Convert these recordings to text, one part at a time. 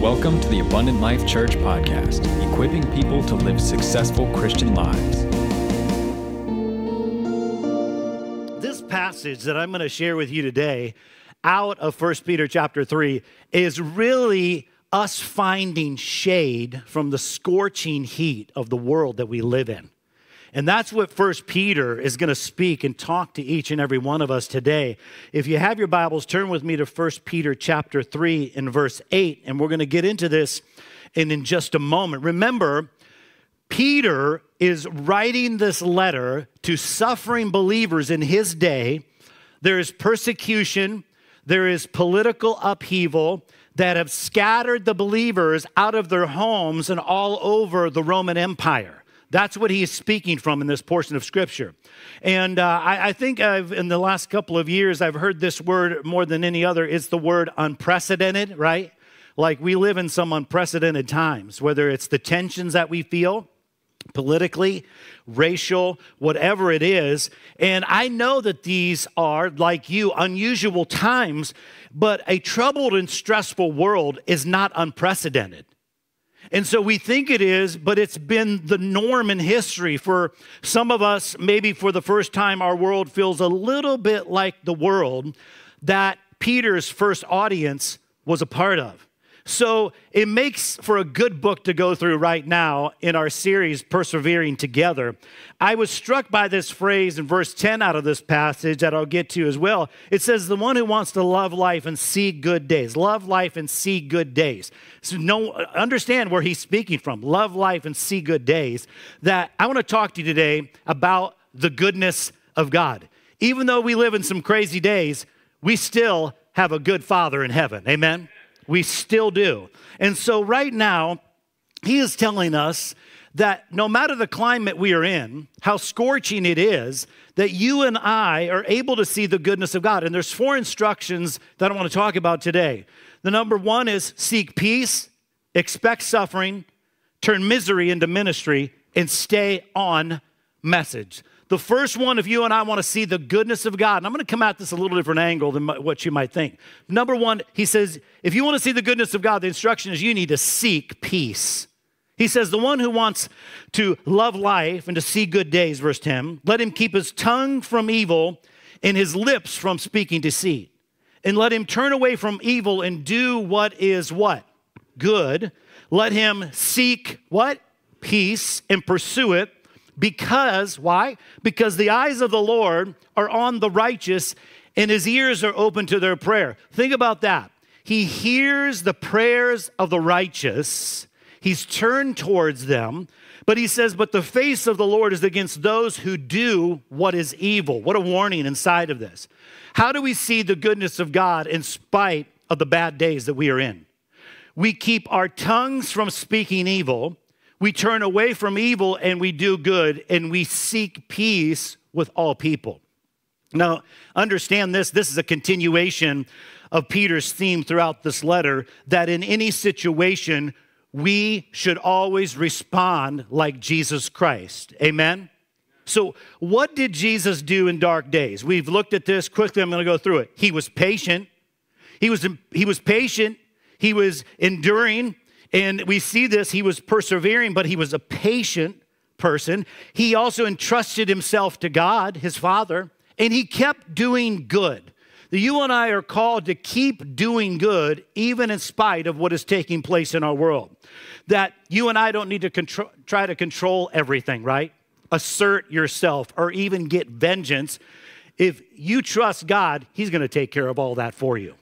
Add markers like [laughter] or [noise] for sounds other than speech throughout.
Welcome to the Abundant Life Church podcast, equipping people to live successful Christian lives. This passage that I'm going to share with you today out of 1 Peter chapter 3 is really us finding shade from the scorching heat of the world that we live in. And that's what First Peter is going to speak and talk to each and every one of us today. If you have your Bibles, turn with me to First Peter chapter 3 and verse 8, and we're going to get into this in, in just a moment. Remember, Peter is writing this letter to suffering believers in his day. There is persecution, there is political upheaval that have scattered the believers out of their homes and all over the Roman Empire. That's what he is speaking from in this portion of Scripture. And uh, I, I, think I've, in the last couple of years, I've heard this word more than any other. It's the word unprecedented, right? Like we live in some unprecedented times, whether it's the tensions that we feel politically, racial, whatever it is. And I know that these are, like you, unusual times, but a troubled and stressful world is not unprecedented. And so we think it is, but it's been the norm in history. For some of us, maybe for the first time, our world feels a little bit like the world that Peter's first audience was a part of. So it makes for a good book to go through right now in our series, Persevering Together. I was struck by this phrase in verse 10 out of this passage that I'll get to as well. It says, The one who wants to love life and see good days. Love life and see good days. So, no, understand where he's speaking from. Love life and see good days. That I want to talk to you today about the goodness of God. Even though we live in some crazy days, we still have a good Father in heaven. Amen. We still do. And so, right now, he is telling us that no matter the climate we are in, how scorching it is, that you and I are able to see the goodness of God. And there's four instructions that I want to talk about today. The number one is seek peace, expect suffering, turn misery into ministry, and stay on message. The first one, if you and I want to see the goodness of God, and I'm going to come at this a little different angle than what you might think. Number one, he says, if you want to see the goodness of God, the instruction is you need to seek peace. He says, the one who wants to love life and to see good days, verse 10, let him keep his tongue from evil and his lips from speaking deceit. And let him turn away from evil and do what is what? Good. Let him seek what? Peace and pursue it because, why? Because the eyes of the Lord are on the righteous and his ears are open to their prayer. Think about that. He hears the prayers of the righteous, he's turned towards them. But he says, But the face of the Lord is against those who do what is evil. What a warning inside of this. How do we see the goodness of God in spite of the bad days that we are in? We keep our tongues from speaking evil we turn away from evil and we do good and we seek peace with all people. Now, understand this this is a continuation of Peter's theme throughout this letter that in any situation, we should always respond like Jesus Christ. Amen? So, what did Jesus do in dark days? We've looked at this quickly. I'm going to go through it. He was patient. He was, he was patient. He was enduring. And we see this, he was persevering, but he was a patient person. He also entrusted himself to God, his Father, and he kept doing good. You and I are called to keep doing good, even in spite of what is taking place in our world. That you and I don't need to try to control everything, right? Assert yourself or even get vengeance. If you trust God, He's going to take care of all that for you.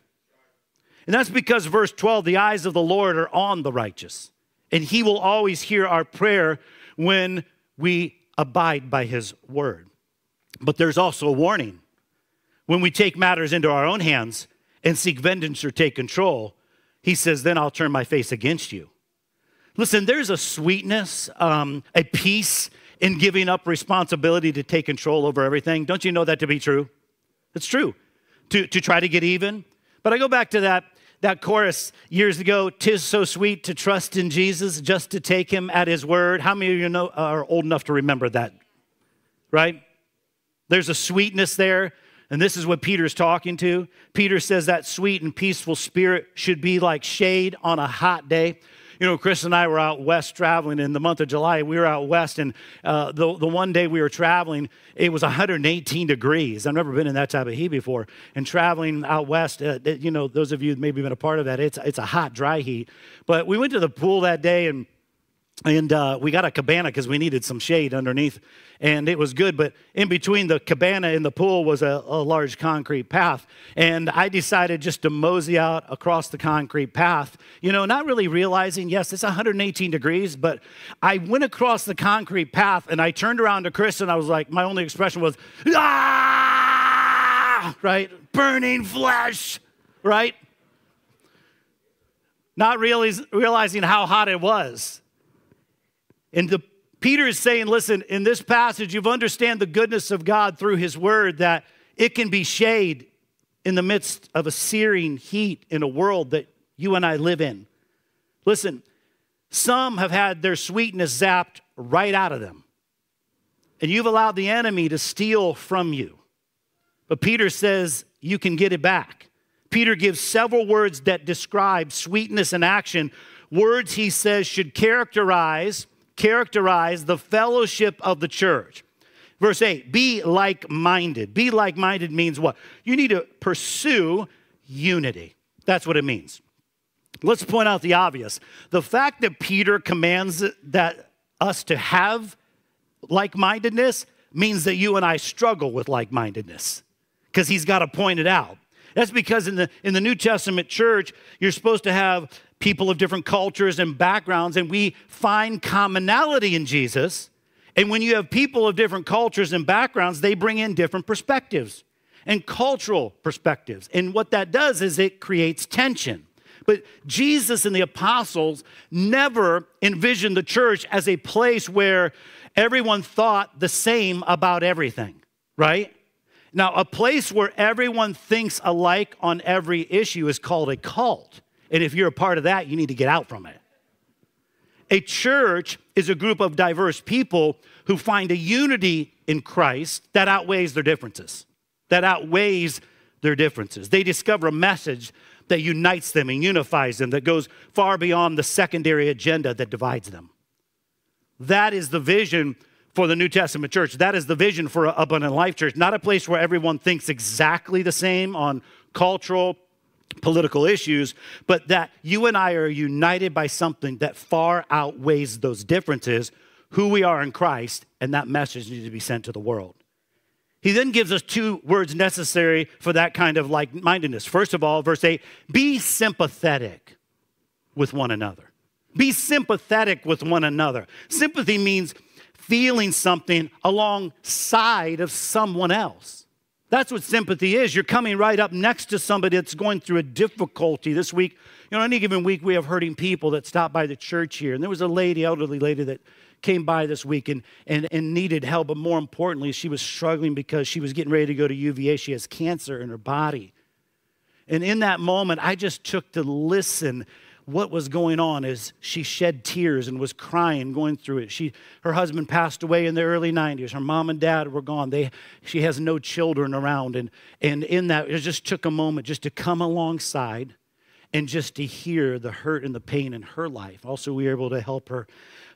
And that's because, verse 12, the eyes of the Lord are on the righteous, and he will always hear our prayer when we abide by his word. But there's also a warning. When we take matters into our own hands and seek vengeance or take control, he says, then I'll turn my face against you. Listen, there's a sweetness, um, a peace in giving up responsibility to take control over everything. Don't you know that to be true? It's true. To, to try to get even. But I go back to that that chorus years ago, Tis so sweet to trust in Jesus, just to take him at his word. How many of you know, are old enough to remember that? Right? There's a sweetness there And this is what Peter's talking to. Peter says that sweet and peaceful spirit should be like shade on a hot day. You know, Chris and I were out west traveling in the month of July. We were out west, and uh, the, the one day we were traveling, it was 118 degrees. I've never been in that type of heat before. And traveling out west, uh, you know, those of you maybe been a part of that, it's, it's a hot, dry heat. But we went to the pool that day, and and uh, we got a cabana because we needed some shade underneath and it was good but in between the cabana and the pool was a, a, large concrete path. And i decided just to mosey out across the concrete path you know not really realizing yes it's 118 degrees but i went across the concrete path and i turned around to chris and i was like my only expression was ah! Right? Burning flesh right? Not really realizing how hot it was and the, Peter is saying, listen, in this passage, you've understand the goodness of God through his word that it can be shade in the midst of a searing heat in a world that you and I live in. Listen, some have had their sweetness zapped right out of them. And you've allowed the enemy to steal from you. But Peter says you can get it back. Peter gives several words that describe sweetness and action. Words he says should characterize characterize the fellowship of the church. Verse 8, be like minded. Be like minded means what? You need to pursue unity. That's what it means. Let's point out the obvious. The fact that Peter commands that us to have like mindedness means that you and I struggle with like mindedness because he's got to point it out. That's because in the, in the New Testament church, you're supposed to have people of different cultures and backgrounds, and we find commonality in Jesus. And when you have people of different cultures and backgrounds, they bring in different perspectives and cultural perspectives. And what that does is it creates tension. But Jesus and the apostles never envisioned the church as a place where everyone thought the same about everything, right? Now, a place where everyone thinks alike on every issue is called a cult. And if you're a part of that, you need to get out from it. A church is a group of diverse people who find a unity in Christ that outweighs their differences, that outweighs their differences. They discover a message that unites them and unifies them, that goes far beyond the secondary agenda that divides them. That is the vision for the New Testament church. That is the vision for an Abundant Life Church, not a place where everyone thinks exactly the same on cultural, political issues, but that you and I are united by something that far outweighs those differences, who we are in Christ, and that message needs to be sent to the world. He then gives us two words necessary for that kind of like mindedness. First of all, verse 8 be sympathetic with one another. Be sympathetic with one another. Sympathy means feeling something alongside of someone else. That's what sympathy is. You're coming right up next to somebody that's going through a difficulty. This week, you know, any given week, we have hurting people that stop by the church here. And there was a lady, elderly lady, that came by this week and, and, and needed help. But more importantly, she was struggling because she was getting ready to go to UVA. She has cancer in her body. And in that moment, I just took to listen what was going on as she shed tears and was crying going through it. She, her husband passed away in the early 90s. Her mom and dad were gone. They, she has no children around. And, and in that, it just took a moment just to come alongside and just to hear the hurt and the pain in her life. Also, we were able to help her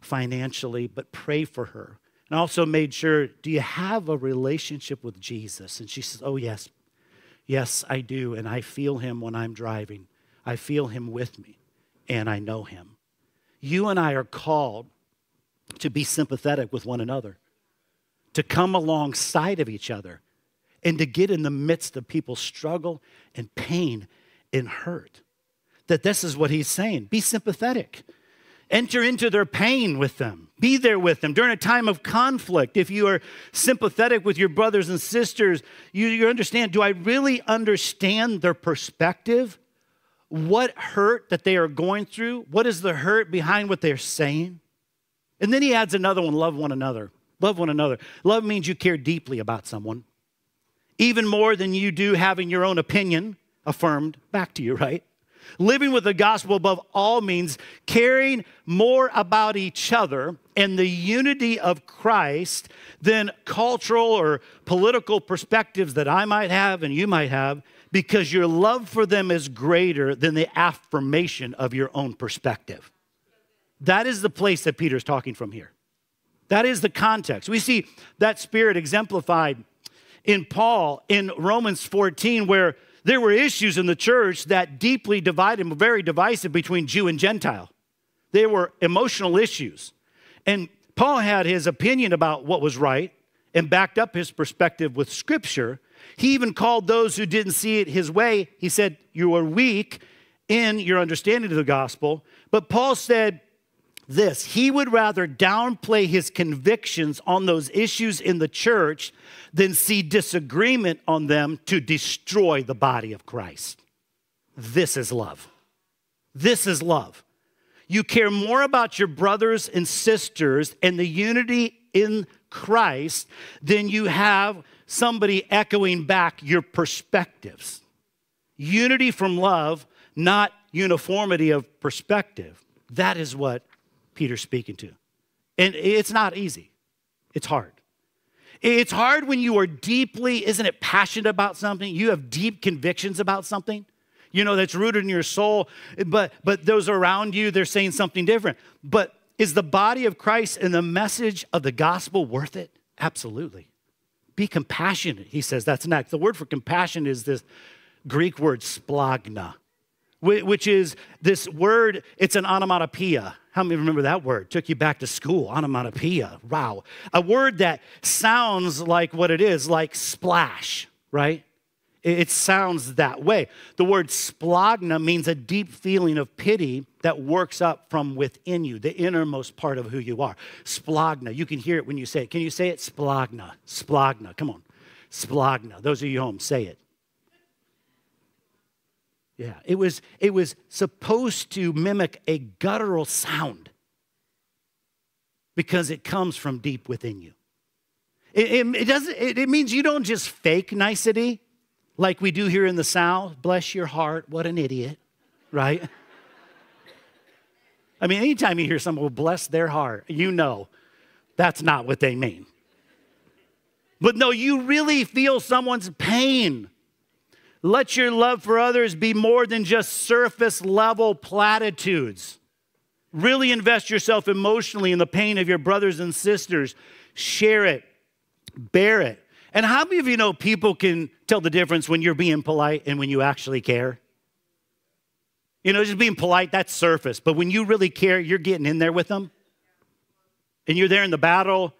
financially, but pray for her. And also made sure, do you have a relationship with Jesus? And she says, oh, yes. Yes, I do. And I feel him when I'm driving. I feel him with me and I know him. You and I are called to be sympathetic with one another, to come alongside of each other, and to get in the midst of people's struggle and pain and hurt. That this is what he's saying be sympathetic. Enter into their pain with them. Be there with them during a time of conflict. If you are sympathetic with your brothers and sisters, you, you understand do I really understand their perspective? What hurt that they are going through, what is the hurt behind what they're saying. And then he adds another one love one another. Love one another. Love means you care deeply about someone, even more than you do having your own opinion affirmed back to you, right? Living with the gospel above all means caring more about each other and the unity of Christ than cultural or political perspectives that I might have and you might have, because your love for them is greater than the affirmation of your own perspective. That is the place that Peter's talking from here. That is the context. We see that spirit exemplified in Paul in Romans 14, where there were issues in the church that deeply divided, very divisive between Jew and Gentile. There were emotional issues. And Paul had his opinion about what was right and backed up his perspective with scripture. He even called those who didn't see it his way, he said, You are weak in your understanding of the gospel. But Paul said, this he would rather downplay his convictions on those issues in the church than see disagreement on them to destroy the body of Christ. This is love. This is love. You care more about your brothers and sisters and the unity in Christ than you have somebody echoing back your perspectives. Unity from love, not uniformity of perspective. That is what Peter's speaking to. And it's not easy, it's hard. It's hard when you are deeply, isn't it, passionate about something? You have deep convictions about something, you know, that's rooted in your soul, but, but those around you, they're saying something different. But is the body of Christ and the message of the gospel worth it? Absolutely. Be compassionate, he says. That's next. The word for compassion is this Greek word splagna, which is this word, it's an onomatopoeia. How many remember that word? Took you back to school, onomatopoeia. Wow. A word that sounds like what it is, like splash, right? It sounds that way. The word splagna means a deep feeling of pity that works up from within you, the innermost part of who you are. Splagna. You can hear it when you say it. Can you say it? Splagna. Splagna. Come on. Splagna. Those of you home, say it. Yeah, it was, it was supposed to mimic a guttural sound because it comes from deep within you. It, it, it doesn't, it, it means you don't just fake nicety like we do here in the South. Bless your heart, what an idiot, right? I mean, anytime you hear someone bless their heart, you know that's not what they mean. But no, you really feel someone's pain let your love for others be more than just surface level platitudes. Really invest yourself emotionally in the pain of your brothers and sisters. Share it, bear it. And how many of you know people can tell the difference when you're being polite and when you actually care? You know, just being polite, that's surface. But when you really care, you're getting in there with them. And you're there in the battle,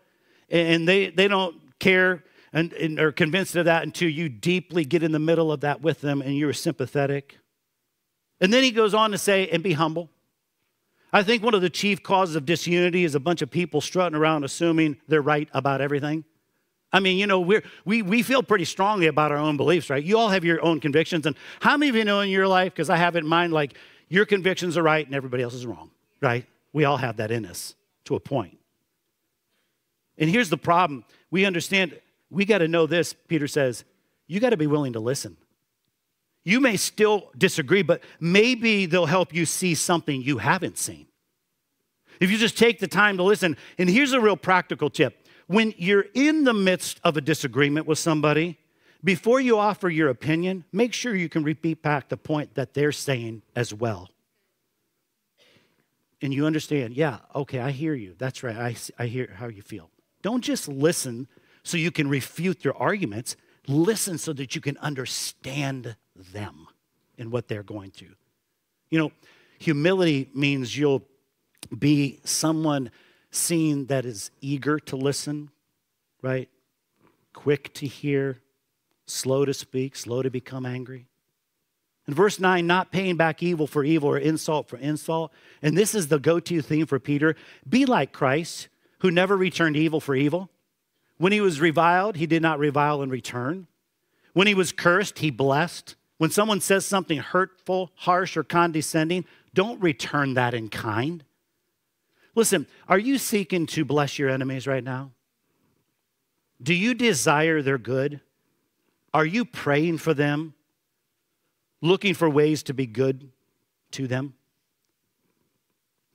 and they, they don't care and, and are convinced of that until you deeply get in the middle of that with them and you're sympathetic. And then he goes on to say, and be humble. I think one of the chief causes of disunity is a bunch of people strutting around assuming they're right about everything. I mean, you know, we're, we, we feel pretty strongly about our own beliefs, right? You all have your own convictions. And how many of you know in your life, because I have it in mind, like your convictions are right and everybody else is wrong, right? We all have that in us to a point. And here's the problem we understand we got to know this, Peter says, you got to be willing to listen. You may still disagree, but maybe they'll help you see something you haven't seen. If you just take the time to listen, and here's a real practical tip when you're in the midst of a disagreement with somebody, before you offer your opinion, make sure you can repeat back the point that they're saying as well. And you understand, yeah, okay, I hear you. That's right. I, I hear how you feel. Don't just listen so you can refute their arguments. Listen so that you can understand them and what they're going through. You know, humility means you'll be someone seen that is eager to listen, right? Quick to hear, slow to speak, slow to become angry. In verse 9, not paying back evil for evil or insult for insult. And this is the go to theme for Peter. Be like Christ, who never returned evil for evil when he was reviled, he did not revile in return. When he was cursed, he blessed. When someone says something hurtful, harsh, or condescending, don't return that in kind. Listen, are you seeking to bless your enemies right now? Do you desire their good? Are you praying for them? Looking for ways to be good to them.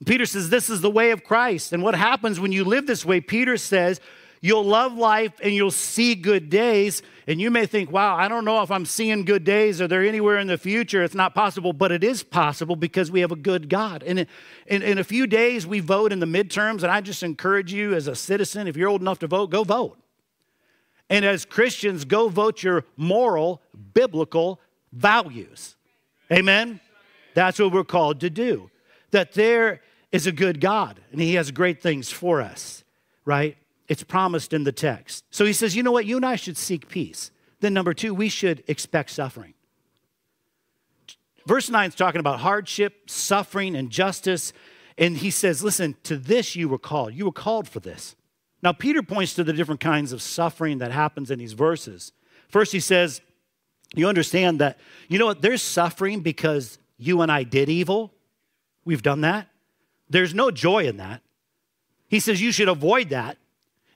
Peter says, This is the way of Christ. And what happens when you live this way? Peter says, You'll love life and you'll see good days. And you may think, wow, I don't know if I'm seeing good days. Are there anywhere in the future? It's not possible, but it is possible because we have a good God. And in, in, in a few days, we vote in the midterms. And I just encourage you as a citizen, if you're old enough to vote, go vote. And as Christians, go vote your moral, biblical values. Amen? That's what we're called to do. That there is a good God and He has great things for us, right? It's promised in the text. So he says, you know what? You and I should seek peace. Then, number two, we should expect suffering. Verse 9 is talking about hardship, suffering, and justice. And he says, listen, to this you were called. You were called for this. Now, Peter points to the different kinds of suffering that happens in these verses. First, he says, you understand that, you know what? There's suffering because you and I did evil. We've done that. There's no joy in that. He says you should avoid that.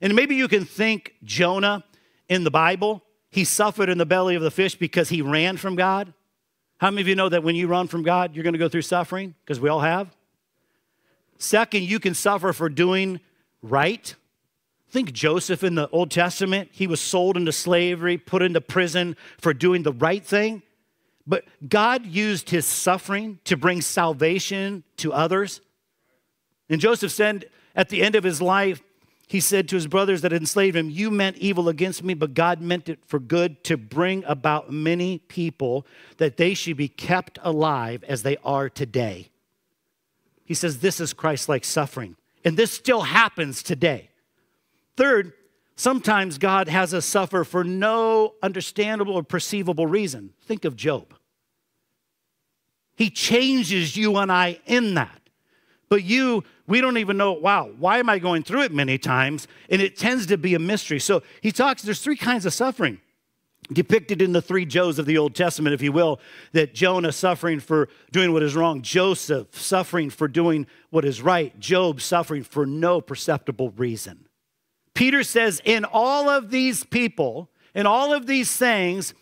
And maybe you can think Jonah in the Bible, he suffered in the belly of the fish because he ran from God. How many of you know that when you run from God, you're going to go through suffering? Because we all have. Second, you can suffer for doing right. Think Joseph in the Old Testament. He was sold into slavery, put into prison for doing the right thing. But God used his suffering to bring salvation to others. And Joseph said at the end of his life, he said to his brothers that enslaved him, You meant evil against me, but God meant it for good to bring about many people that they should be kept alive as they are today. He says, This is Christ like suffering. And this still happens today. Third, sometimes God has us suffer for no understandable or perceivable reason. Think of Job. He changes you and I in that. But you, we don't even know, wow, why am I going through it many times? And it tends to be a mystery. So he talks, there's three kinds of suffering depicted in the three Joes of the Old Testament, if you will, that Jonah suffering for doing what is wrong, Joseph suffering for doing what is right, Job suffering for no perceptible reason. Peter says, in all of these people, in all of these things,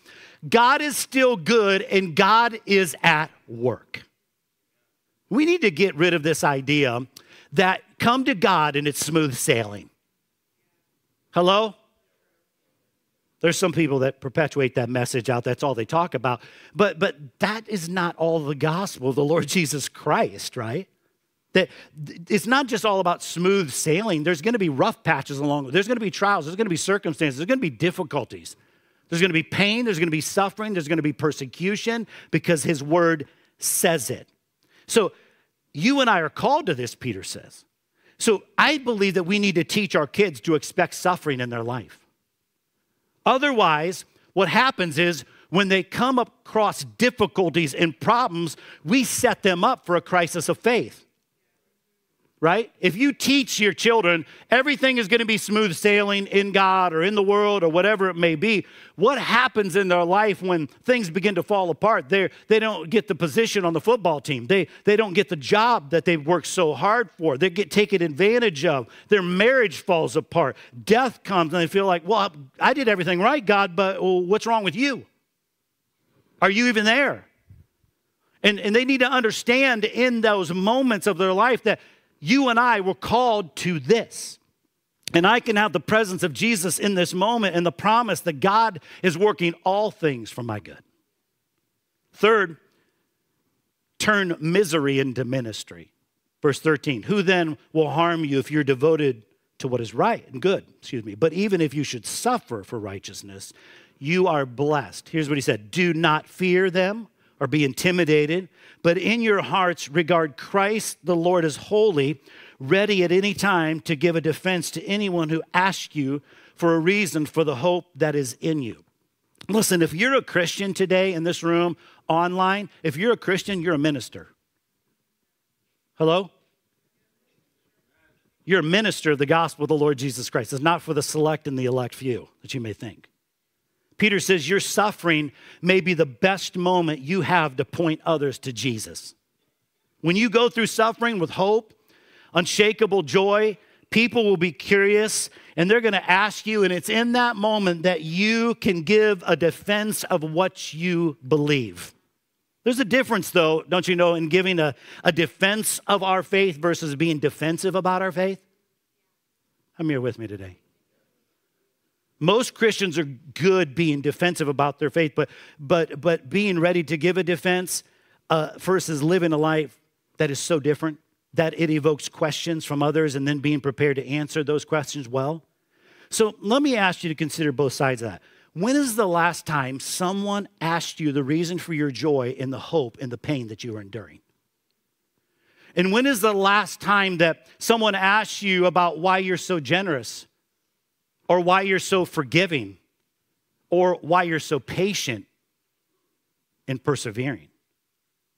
God is still good and God is at work. We need to get rid of this idea that come to God and it's smooth sailing. Hello? There's some people that perpetuate that message out. That's all they talk about. But but that is not all the gospel of the Lord [laughs] Jesus Christ, right? That it's not just all about smooth sailing. There's going to be rough patches along. There's going to be trials. There's going to be circumstances. There's going to be difficulties. There's going to be pain. There's going to be suffering. There's going to be persecution because His Word says it. So you and I are called to this, Peter says. So I believe that we need to teach our kids to expect suffering in their life. Otherwise, what happens is when they come across difficulties and problems, we set them up for a crisis of faith right? If you teach your children everything is going to be smooth sailing in God or in the world or whatever it may be, what happens in their life when things begin to fall apart? They they don't get the position on the football team. They they don't get the job that they've worked so hard for. They get taken advantage of. Their marriage falls apart. Death comes and they feel like, "Well, I did everything right, God, but well, what's wrong with you? Are you even there?" And, and they need to understand in those moments of their life that you and I were called to this. And I can have the presence of Jesus in this moment and the promise that God is working all things for my good. Third, turn misery into ministry. Verse 13, who then will harm you if you're devoted to what is right and good? Excuse me. But even if you should suffer for righteousness, you are blessed. Here's what he said Do not fear them or be intimidated, but in your hearts regard Christ the Lord as holy, ready at any time to give a defense to anyone who asks you for a reason for the hope that is in you. Listen, if you're a Christian today in this room, online, if you're a Christian, you're a minister. Hello? You're a minister of the gospel of the Lord Jesus Christ. It's not for the select and the elect few that you may think. Peter says, Your suffering may be the best moment you have to point others to Jesus. When you go through suffering with hope, unshakable joy, people will be curious and they're going to ask you, and it's in that moment that you can give a defense of what you believe. There's a difference, though, don't you know, in giving a, a defense of our faith versus being defensive about our faith? I'm here with me today. Most Christians are good being defensive about their faith, but, but, but being ready to give a defense uh, versus living a life that is so different that it evokes questions from others and then being prepared to answer those questions well. So let me ask you to consider both sides of that. When is the last time someone asked you the reason for your joy in the hope and the pain that you are enduring? And when is the last time that someone asked you about why you're so generous or why you're so forgiving or why you're so patient and persevering?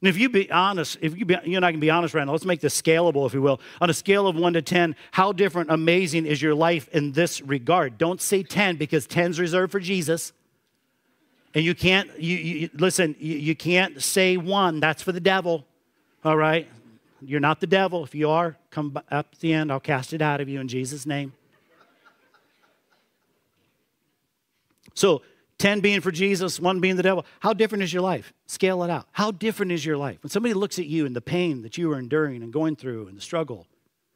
And if you be honest, if you, be, you and I can be honest right now, let's make this scalable, if you will. On a scale of one to 10, how different, amazing is your life in this regard? Don't say 10 because 10's reserved for Jesus. And you can't, you, you listen, you, you can't say one, that's for the devil. All right? You're not the devil. If you are, come up at the end. I'll cast it out of you in Jesus' name. So, 10 being for Jesus, one being the devil. How different is your life? Scale it out. How different is your life? When somebody looks at you and the pain that you are enduring and going through and the struggle,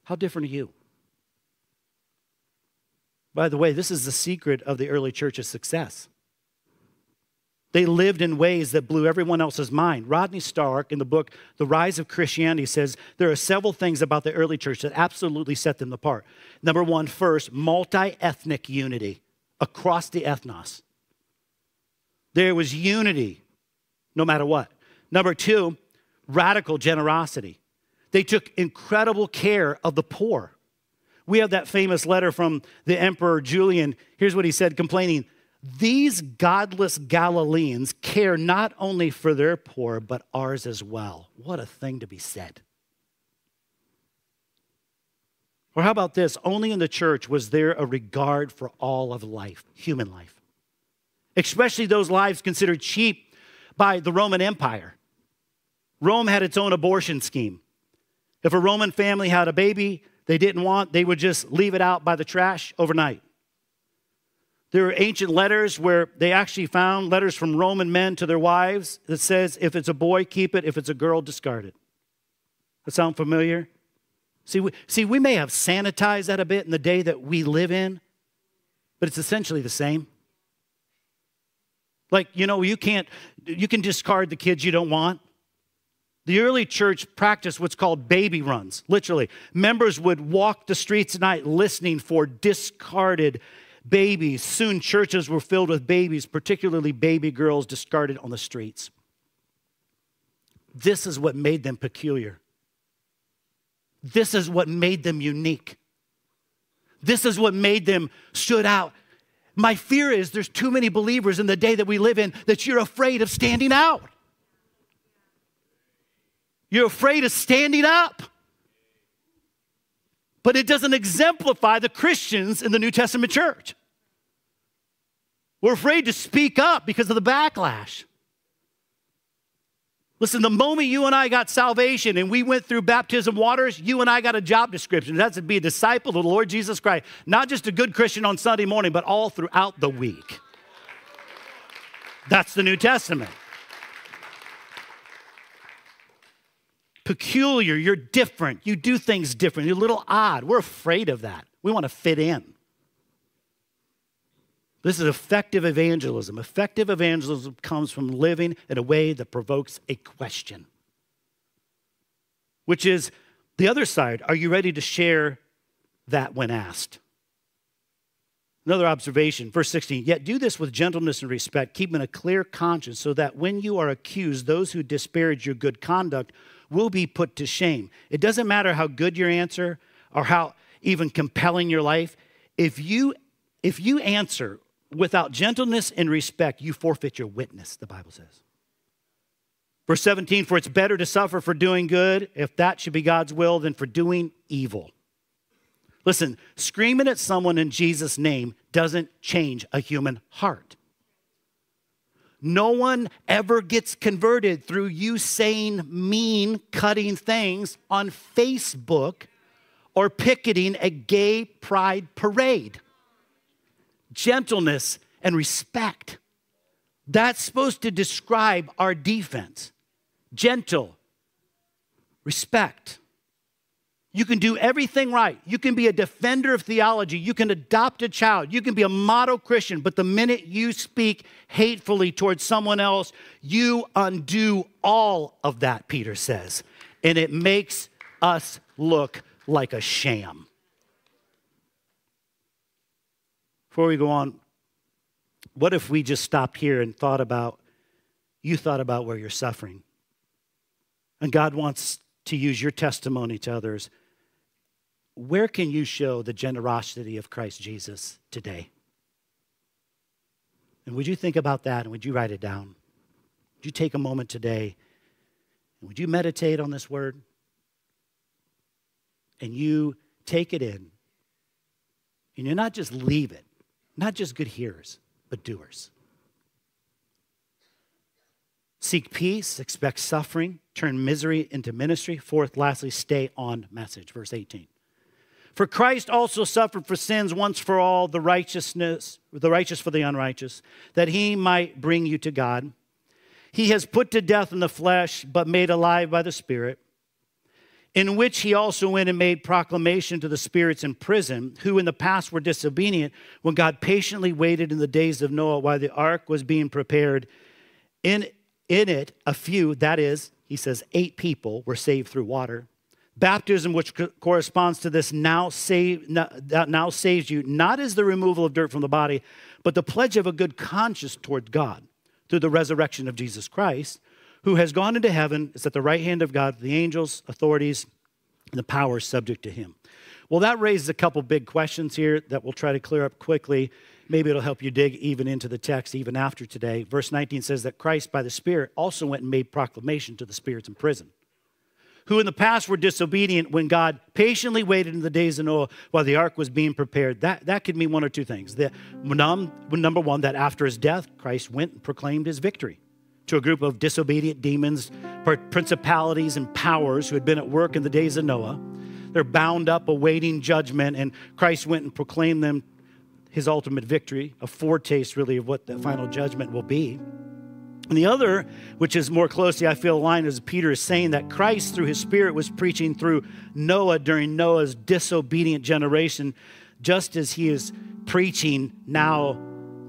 how different are you? By the way, this is the secret of the early church's success. They lived in ways that blew everyone else's mind. Rodney Stark, in the book The Rise of Christianity, says there are several things about the early church that absolutely set them apart. Number one, first, multi ethnic unity across the ethnos. There was unity no matter what. Number two, radical generosity. They took incredible care of the poor. We have that famous letter from the Emperor Julian. Here's what he said, complaining These godless Galileans care not only for their poor, but ours as well. What a thing to be said. Or how about this? Only in the church was there a regard for all of life, human life especially those lives considered cheap by the Roman Empire. Rome had its own abortion scheme. If a Roman family had a baby they didn't want, they would just leave it out by the trash overnight. There are ancient letters where they actually found letters from Roman men to their wives that says, if it's a boy, keep it. If it's a girl, discard it. That sound familiar? See we, see, we may have sanitized that a bit in the day that we live in, but it's essentially the same. Like, you know, you can't, you can discard the kids you don't want. The early church practiced what's called baby runs, literally. Members would walk the streets at night listening for discarded babies. Soon, churches were filled with babies, particularly baby girls discarded on the streets. This is what made them peculiar. This is what made them unique. This is what made them stood out. My fear is there's too many believers in the day that we live in that you're afraid of standing out. You're afraid of standing up. But it doesn't exemplify the Christians in the New Testament church. We're afraid to speak up because of the backlash. Listen, the moment you and I got salvation and we went through baptism waters, you and I got a job description. That's to be a disciple of the Lord Jesus Christ. Not just a good Christian on Sunday morning, but all throughout the week. That's the New Testament. Peculiar, you're different. You do things different. You're a little odd. We're afraid of that. We want to fit in. This is effective evangelism. Effective evangelism comes from living in a way that provokes a question, which is the other side. Are you ready to share that when asked? Another observation, verse 16, yet do this with gentleness and respect, keeping a clear conscience, so that when you are accused, those who disparage your good conduct will be put to shame. It doesn't matter how good your answer or how even compelling your life. If you if you answer without gentleness and respect, you forfeit your witness, the Bible says. Verse 17, for it's better to suffer for doing good, if that should be God's will, than for doing evil. Listen, screaming at someone in Jesus' name doesn't change a human heart. No one ever gets converted through you saying mean, cutting things on Facebook or picketing a gay pride parade gentleness, and respect. That's supposed to describe our defense. gentle, respect. You can do everything right. You can be a defender of theology. You can adopt a child. You can be a model Christian. But the minute you speak hatefully towards someone else, you undo all of that, Peter says. And it makes us look like a sham. Before we go on, what if we just stopped here and thought about, you thought about where you're suffering? And God wants to use your testimony to others where can you show the generosity of Christ Jesus today? And would you think about that and would you write it down? Would you take a moment today and would you meditate on this word? And you take it in. And you not just leave it, not just good hearers, but doers. Seek peace, expect suffering, turn misery into ministry. Fourth, lastly, stay on message. Verse 18. For Christ also suffered for sins once for all, the righteousness, the righteous for the unrighteous, that he might bring you to God. He has put to death in the flesh, but made alive by the Spirit, in which he also went and made proclamation to the spirits in prison, who in the past were disobedient, when God patiently waited in the days of Noah while the ark was being prepared. In, in it, a few, that is, he says, eight people were saved through water. Baptism, which corresponds to this, now, save, that now saves you, not as the removal of dirt from the body, but the pledge of a good conscience toward God through the resurrection of Jesus Christ, who has gone into heaven, is at the right hand of God, the angels, authorities, and the powers subject to him. Well, that raises a couple big questions here that we'll try to clear up quickly. Maybe it'll help you dig even into the text even after today. Verse 19 says that Christ, by the Spirit, also went and made proclamation to the spirits in prison who in the past were disobedient when God patiently waited in the days of Noah while the ark was being prepared. That, that could mean one or two things. The, number one, that after his death, Christ went and proclaimed his victory to a group of disobedient demons, principalities, and powers who had been at work in the days of Noah. They're bound up awaiting judgment, and Christ went and proclaimed them his ultimate victory, a foretaste, really, of what the final judgment will be. And the other, which is more closely, I feel, aligned, is Peter is saying that Christ, through his Spirit, was preaching through Noah during Noah's disobedient generation, just as he is preaching now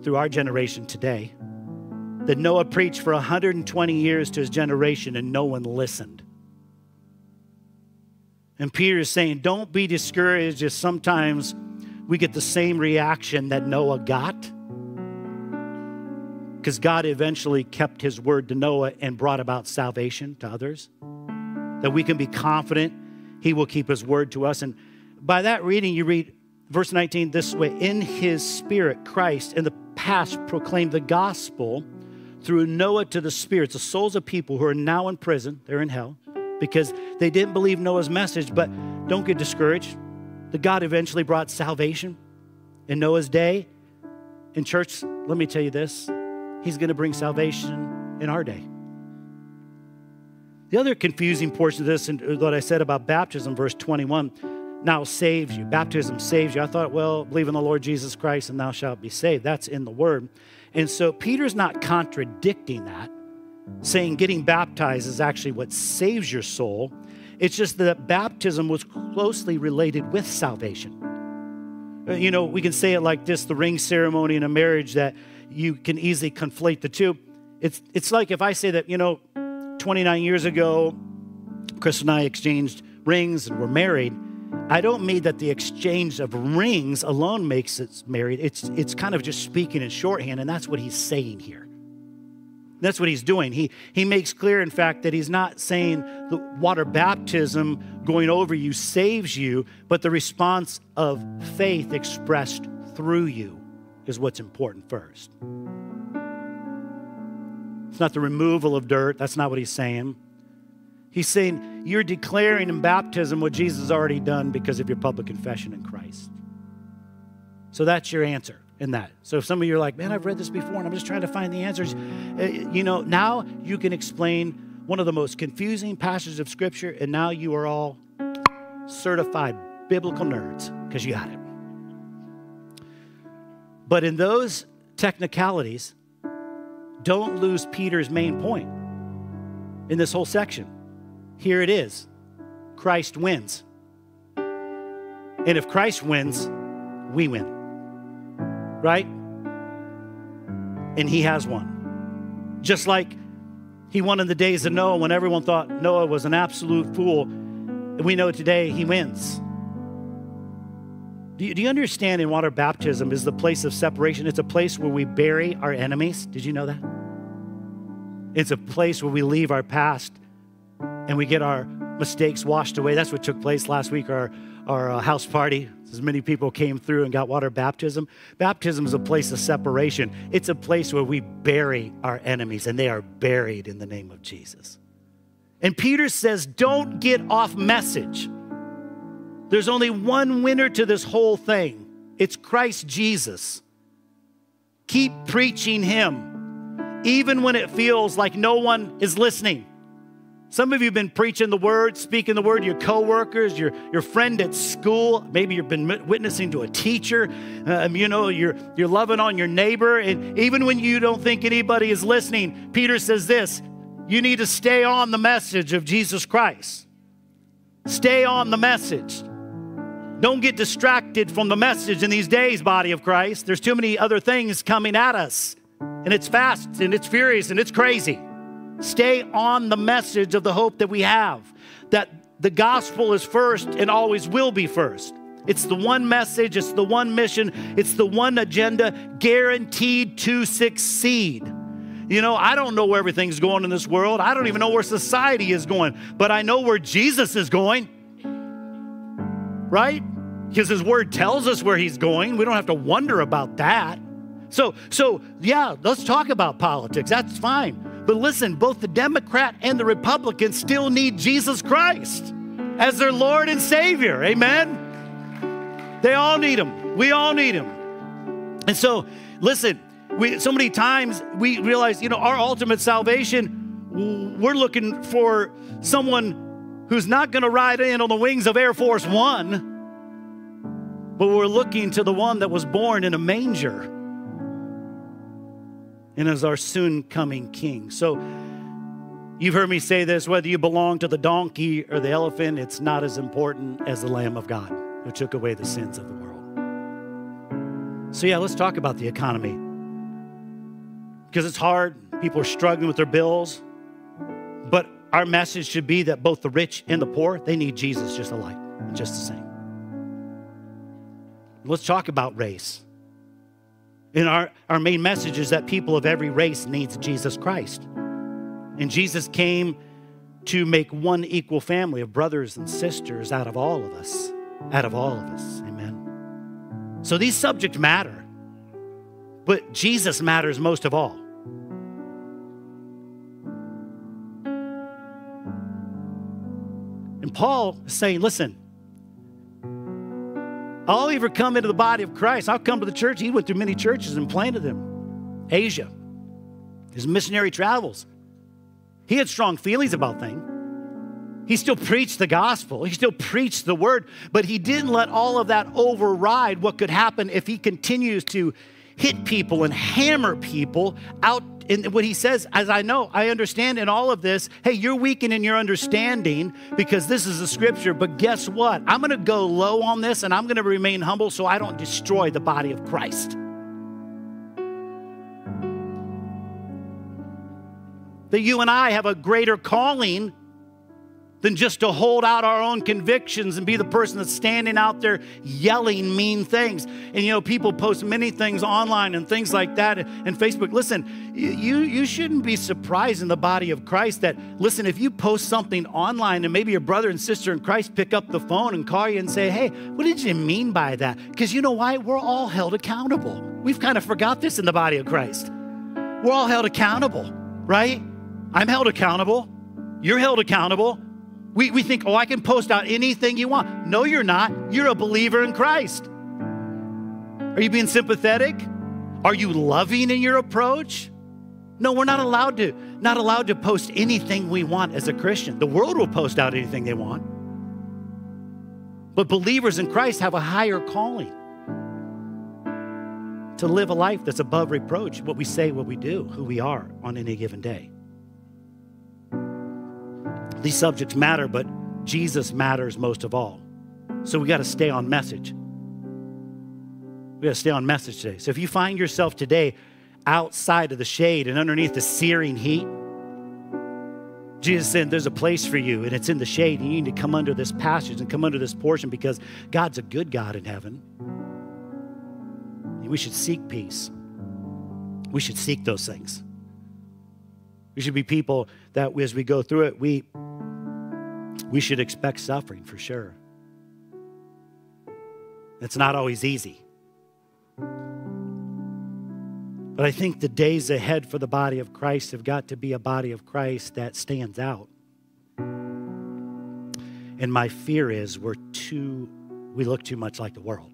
through our generation today. That Noah preached for 120 years to his generation and no one listened. And Peter is saying, don't be discouraged if sometimes we get the same reaction that Noah got because God eventually kept his word to Noah and brought about salvation to others. That we can be confident he will keep his word to us. And by that reading, you read verse 19 this way In his spirit, Christ in the past proclaimed the gospel through Noah to the spirits, the souls of people who are now in prison, they're in hell, because they didn't believe Noah's message. But don't get discouraged. The God eventually brought salvation in Noah's day. In church, let me tell you this He's going to bring salvation in our day. The other confusing portion of this, and what I said about baptism, verse 21, now saves you. Baptism saves you. I thought, well, believe in the Lord Jesus Christ and thou shalt be saved. That's in the word. And so Peter's not contradicting that, saying getting baptized is actually what saves your soul. It's just that baptism was closely related with salvation. Uh, you know, we can say it like this the ring ceremony in a marriage that you can easily conflate the two. It's, it's like if I say that, you know, 29 years ago, Chris and I exchanged rings and we're married. I don't mean that the exchange of rings alone makes it married. It's, it's kind of just speaking in shorthand, and that's what he's saying here. That's what he's doing. He, he makes clear, in fact, that he's not saying the water baptism going over you saves you, but the response of faith expressed through you is what's important first. It's not the removal of dirt. That's not what he's saying. He's saying you're declaring in baptism what Jesus has already done because of your public confession in Christ. So that's your answer in that. So if some of you are like, man, I've read this before and I'm just trying to find the answers, uh, you know, now you can explain one of the most confusing passages of Scripture, and now you are all certified biblical nerds because you got it. But in those technicalities, don't lose Peter's main point. in this whole section. Here it is Christ wins. And if Christ wins, we win. Right? And he has won. Just like he won in the days of Noah when everyone thought Noah was an absolute fool. We know today he wins. Do you, do you understand in water baptism is the place of separation? It's a place where we bury our enemies. Did you know that? It's a place where we leave our past and we get our mistakes washed away. That's what took place last week, our, our uh, house party. As many people came through and got water baptism. Baptism is a place of separation, it's a place where we bury our enemies, and they are buried in the name of Jesus. And Peter says, Don't get off message. There's only one winner to this whole thing it's Christ Jesus. Keep preaching Him even when it feels like no one is listening. Some of you have been preaching the word, speaking the word to your coworkers, your, your friend at school. Maybe you've been witnessing to a teacher. Um, you know, you're, you're loving on your neighbor. And even when you don't think anybody is listening, Peter says this you need to stay on the message of Jesus Christ. Stay on the message. Don't get distracted from the message in these days, body of Christ. There's too many other things coming at us and it's fast and it's furious and it's crazy. Stay on the message of the hope that we have that the gospel is first and always will be first. It's the one message, it's the one mission, it's the one agenda guaranteed to succeed. You know, I don't know where everything's going in this world. I don't even know where society is going, but I know where Jesus is going. Right? Because his word tells us where he's going. We don't have to wonder about that. So, so yeah, let's talk about politics. That's fine. But listen, both the Democrat and the Republican still need Jesus Christ as their Lord and Savior. Amen. They all need him. We all need him. And so, listen, we so many times we realize, you know, our ultimate salvation, we're looking for someone who's not going to ride in on the wings of Air Force One, but we're looking to the one that was born in a manger and as our soon coming king. So you've heard me say this whether you belong to the donkey or the elephant, it's not as important as the Lamb of God who took away the sins of the world. So, yeah, let's talk about the economy because it's hard. People are struggling with their bills. But our message should be that both the rich and the poor, they need Jesus just alike, and just the same. Let's talk about race. And our, our main message is that people of every race needs Jesus Christ. And Jesus came to make one equal family of brothers and sisters out of all of us. Out of all of us. Amen. So these subjects matter. But Jesus matters most of all. And Paul is saying, listen, I'll ever come into the body of Christ. I'll come to the church. He went through many churches and planted them. Asia, his missionary travels. He had strong feelings about things. He still preached the gospel. He still preached the word, but he didn't let all of that override what could happen if he continues to hit people and hammer people out in what he says, as I know, I understand in all of this, hey, you're weakened in your understanding because this is a scripture, but guess what? I'm going to go low on this and I'm going to remain humble so I don't destroy the body of Christ. That you and I have a greater calling than just to hold out our own convictions and be the person that's standing out there yelling mean things. And you know, people post many things online and things like that and Facebook. Listen, you you shouldn't be surprised in the body of Christ that listen, if you post something online and maybe your brother and sister in Christ pick up the phone and call you and say, "Hey, what did you mean by that?" Because you know why? We're all held accountable. We've kind of forgot this in the body of Christ. We're all held accountable, right? I'm held accountable. You're held accountable. We, we think, oh, I can post out anything you want. No, you're not. You're a believer in Christ. Are you being sympathetic? Are you loving in your approach? No, we're not allowed to not allowed to post anything we want as a Christian. The world will post out anything they want. But believers in Christ have a higher calling to live a life that's above reproach, what we say, what we do, who we are on any given day. These subjects matter, but Jesus matters most of all. So we got to stay on message. We got to stay on message today. So if you find yourself today outside of the shade and underneath the searing heat, Jesus said there's a place for you and it's in the shade. And you need to come under this passage and come under this portion because God's a good God in heaven. And we should seek peace. We should seek those things. We should be people that as we go through it, we we should expect suffering for sure. It's not always easy. But I think the days ahead for the body of Christ have got to be a body of Christ that stands out. And my fear is we're too, we look too much like the world.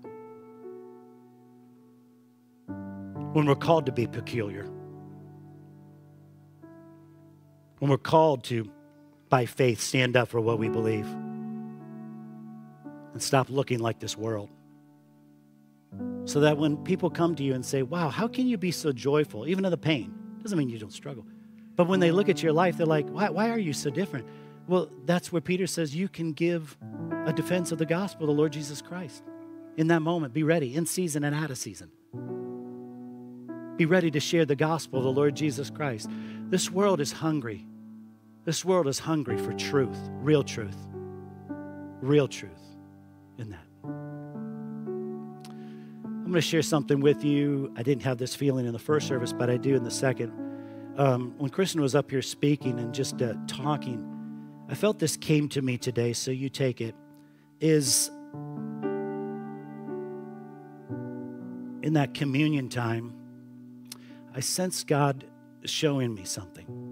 When we're called to be peculiar, when we're called to, by faith, stand up for what we believe and stop looking like this world. So that when people come to you and say, Wow, how can you be so joyful, even in the pain? Doesn't mean you don't struggle. But when they look at your life, they're like, Why, why are you so different? Well, that's where Peter says you can give a defense of the gospel, of the Lord Jesus Christ. In that moment, be ready, in season and out of season. Be ready to share the gospel of the Lord Jesus Christ. This world is hungry. This world is hungry for truth, real truth, real truth in that. I'm going to share something with you. I didn't have this feeling in the first service, but I do in the second. Um, when Kristen was up here speaking and just uh, talking, I felt this came to me today, so you take it. Is in that communion time, I sense God showing me something.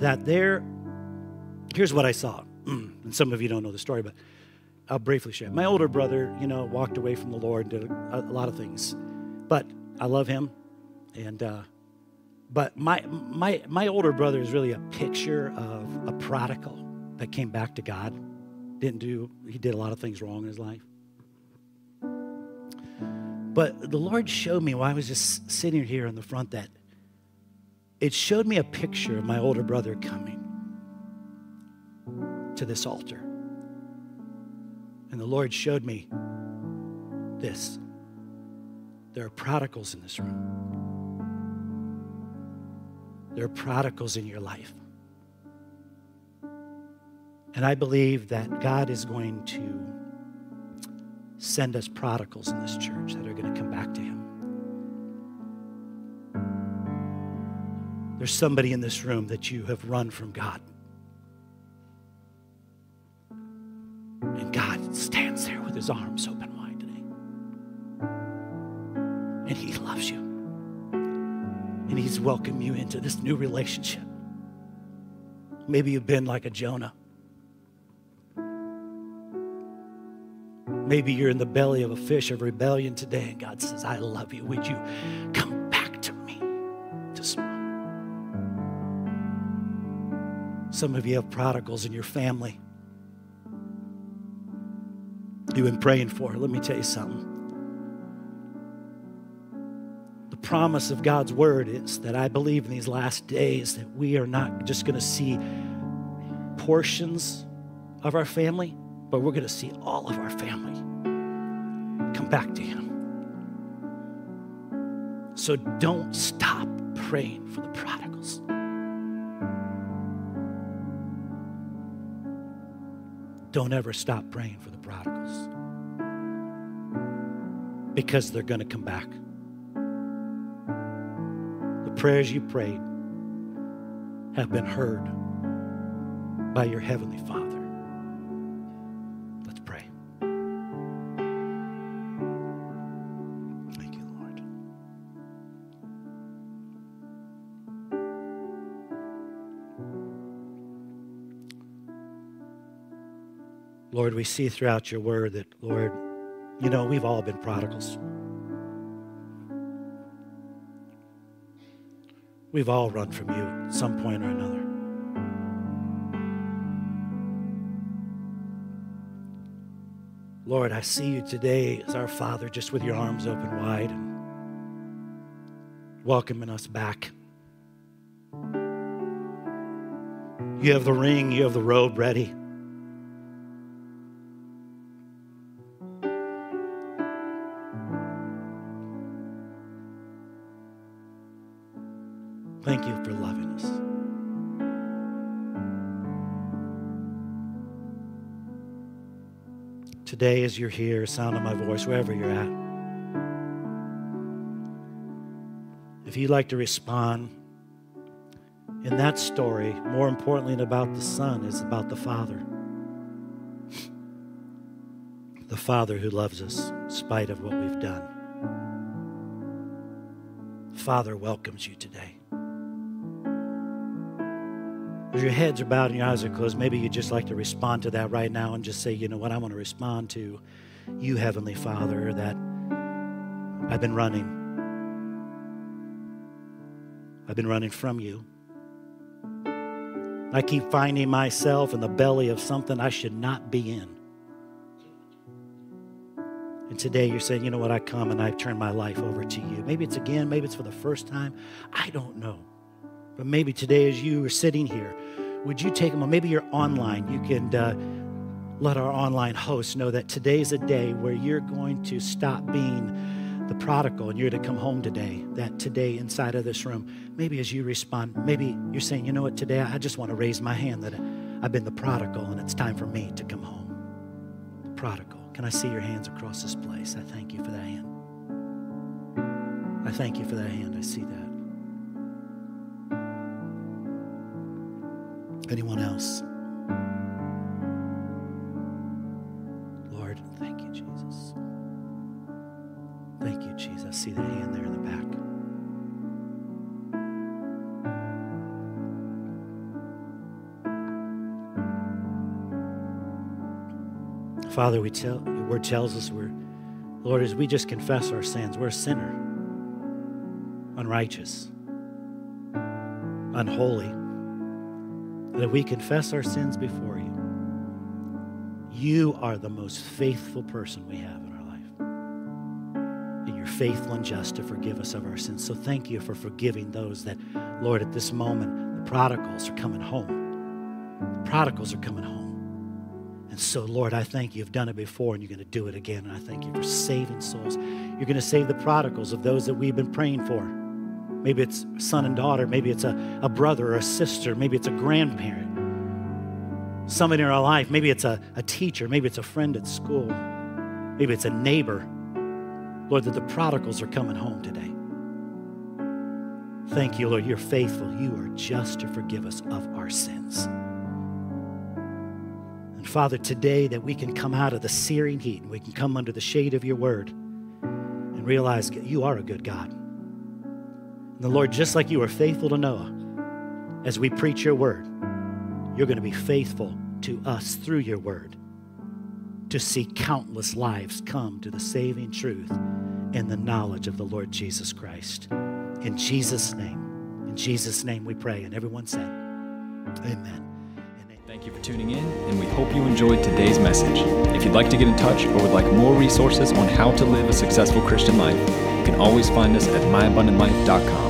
That there, here's what I saw. [clears throat] and some of you don't know the story, but I'll briefly share. My older brother, you know, walked away from the Lord, and did a, a lot of things, but I love him, and uh, but my my my older brother is really a picture of a prodigal that came back to God. Didn't do he did a lot of things wrong in his life. But the Lord showed me while I was just sitting here in the front that it showed me a picture of my older brother coming to this altar. And the Lord showed me this there are prodigals in this room, there are prodigals in your life. And I believe that God is going to send us prodigals in this church that are going to come back to Him. There's somebody in this room that you have run from God. And God stands there with his arms open wide today. And he loves you. And he's welcomed you into this new relationship. Maybe you've been like a Jonah. Maybe you're in the belly of a fish of rebellion today, and God says, I love you. Would you come back to me to small? Some of you have prodigals in your family you've been praying for. Let me tell you something. The promise of God's word is that I believe in these last days that we are not just going to see portions of our family, but we're going to see all of our family come back to Him. So don't stop praying for the prodigals. Don't ever stop praying for the prodigals because they're going to come back. The prayers you prayed have been heard by your Heavenly Father. Lord, we see throughout your word that, Lord, you know, we've all been prodigals. We've all run from you at some point or another. Lord, I see you today as our Father, just with your arms open wide and welcoming us back. You have the ring, you have the robe ready. Today, as you're here, sound of my voice, wherever you're at, if you'd like to respond in that story, more importantly than about the Son, is about the Father. The Father who loves us in spite of what we've done. Father welcomes you today. As your heads are bowed and your eyes are closed, maybe you'd just like to respond to that right now and just say, you know what, I want to respond to you, Heavenly Father, that I've been running. I've been running from you. I keep finding myself in the belly of something I should not be in. And today you're saying, you know what, I come and I turn my life over to you. Maybe it's again, maybe it's for the first time. I don't know. But maybe today, as you are sitting here, would you take moment? Maybe you're online. You can uh, let our online host know that today's a day where you're going to stop being the prodigal and you're to come home today. That today, inside of this room, maybe as you respond, maybe you're saying, you know what, today I just want to raise my hand that I've been the prodigal and it's time for me to come home. The prodigal. Can I see your hands across this place? I thank you for that hand. I thank you for that hand. I see that. Anyone else? Lord, thank you, Jesus. Thank you, Jesus. See that hand there in the back. Father, we tell your word tells us we're Lord, as we just confess our sins, we're a sinner, unrighteous, unholy that we confess our sins before you, you are the most faithful person we have in our life. And you're faithful and just to forgive us of our sins. So thank you for forgiving those that, Lord, at this moment, the prodigals are coming home. The prodigals are coming home. And so, Lord, I thank you. You've done it before and you're going to do it again. And I thank you for saving souls. You're going to save the prodigals of those that we've been praying for. Maybe it's son and daughter. Maybe it's a, a brother or a sister. Maybe it's a grandparent. Somebody in our life. Maybe it's a, a teacher. Maybe it's a friend at school. Maybe it's a neighbor. Lord, that the prodigals are coming home today. Thank you, Lord. You're faithful. You are just to forgive us of our sins. And Father, today that we can come out of the searing heat and we can come under the shade of your word and realize that you are a good God. And the Lord, just like you were faithful to Noah, as we preach your word, you're going to be faithful to us through your word to see countless lives come to the saving truth and the knowledge of the Lord Jesus Christ. In Jesus' name, in Jesus' name we pray. And everyone said, Amen. Thank you for tuning in, and we hope you enjoyed today's message. If you'd like to get in touch or would like more resources on how to live a successful Christian life, you can always find us at myabundantlife.com.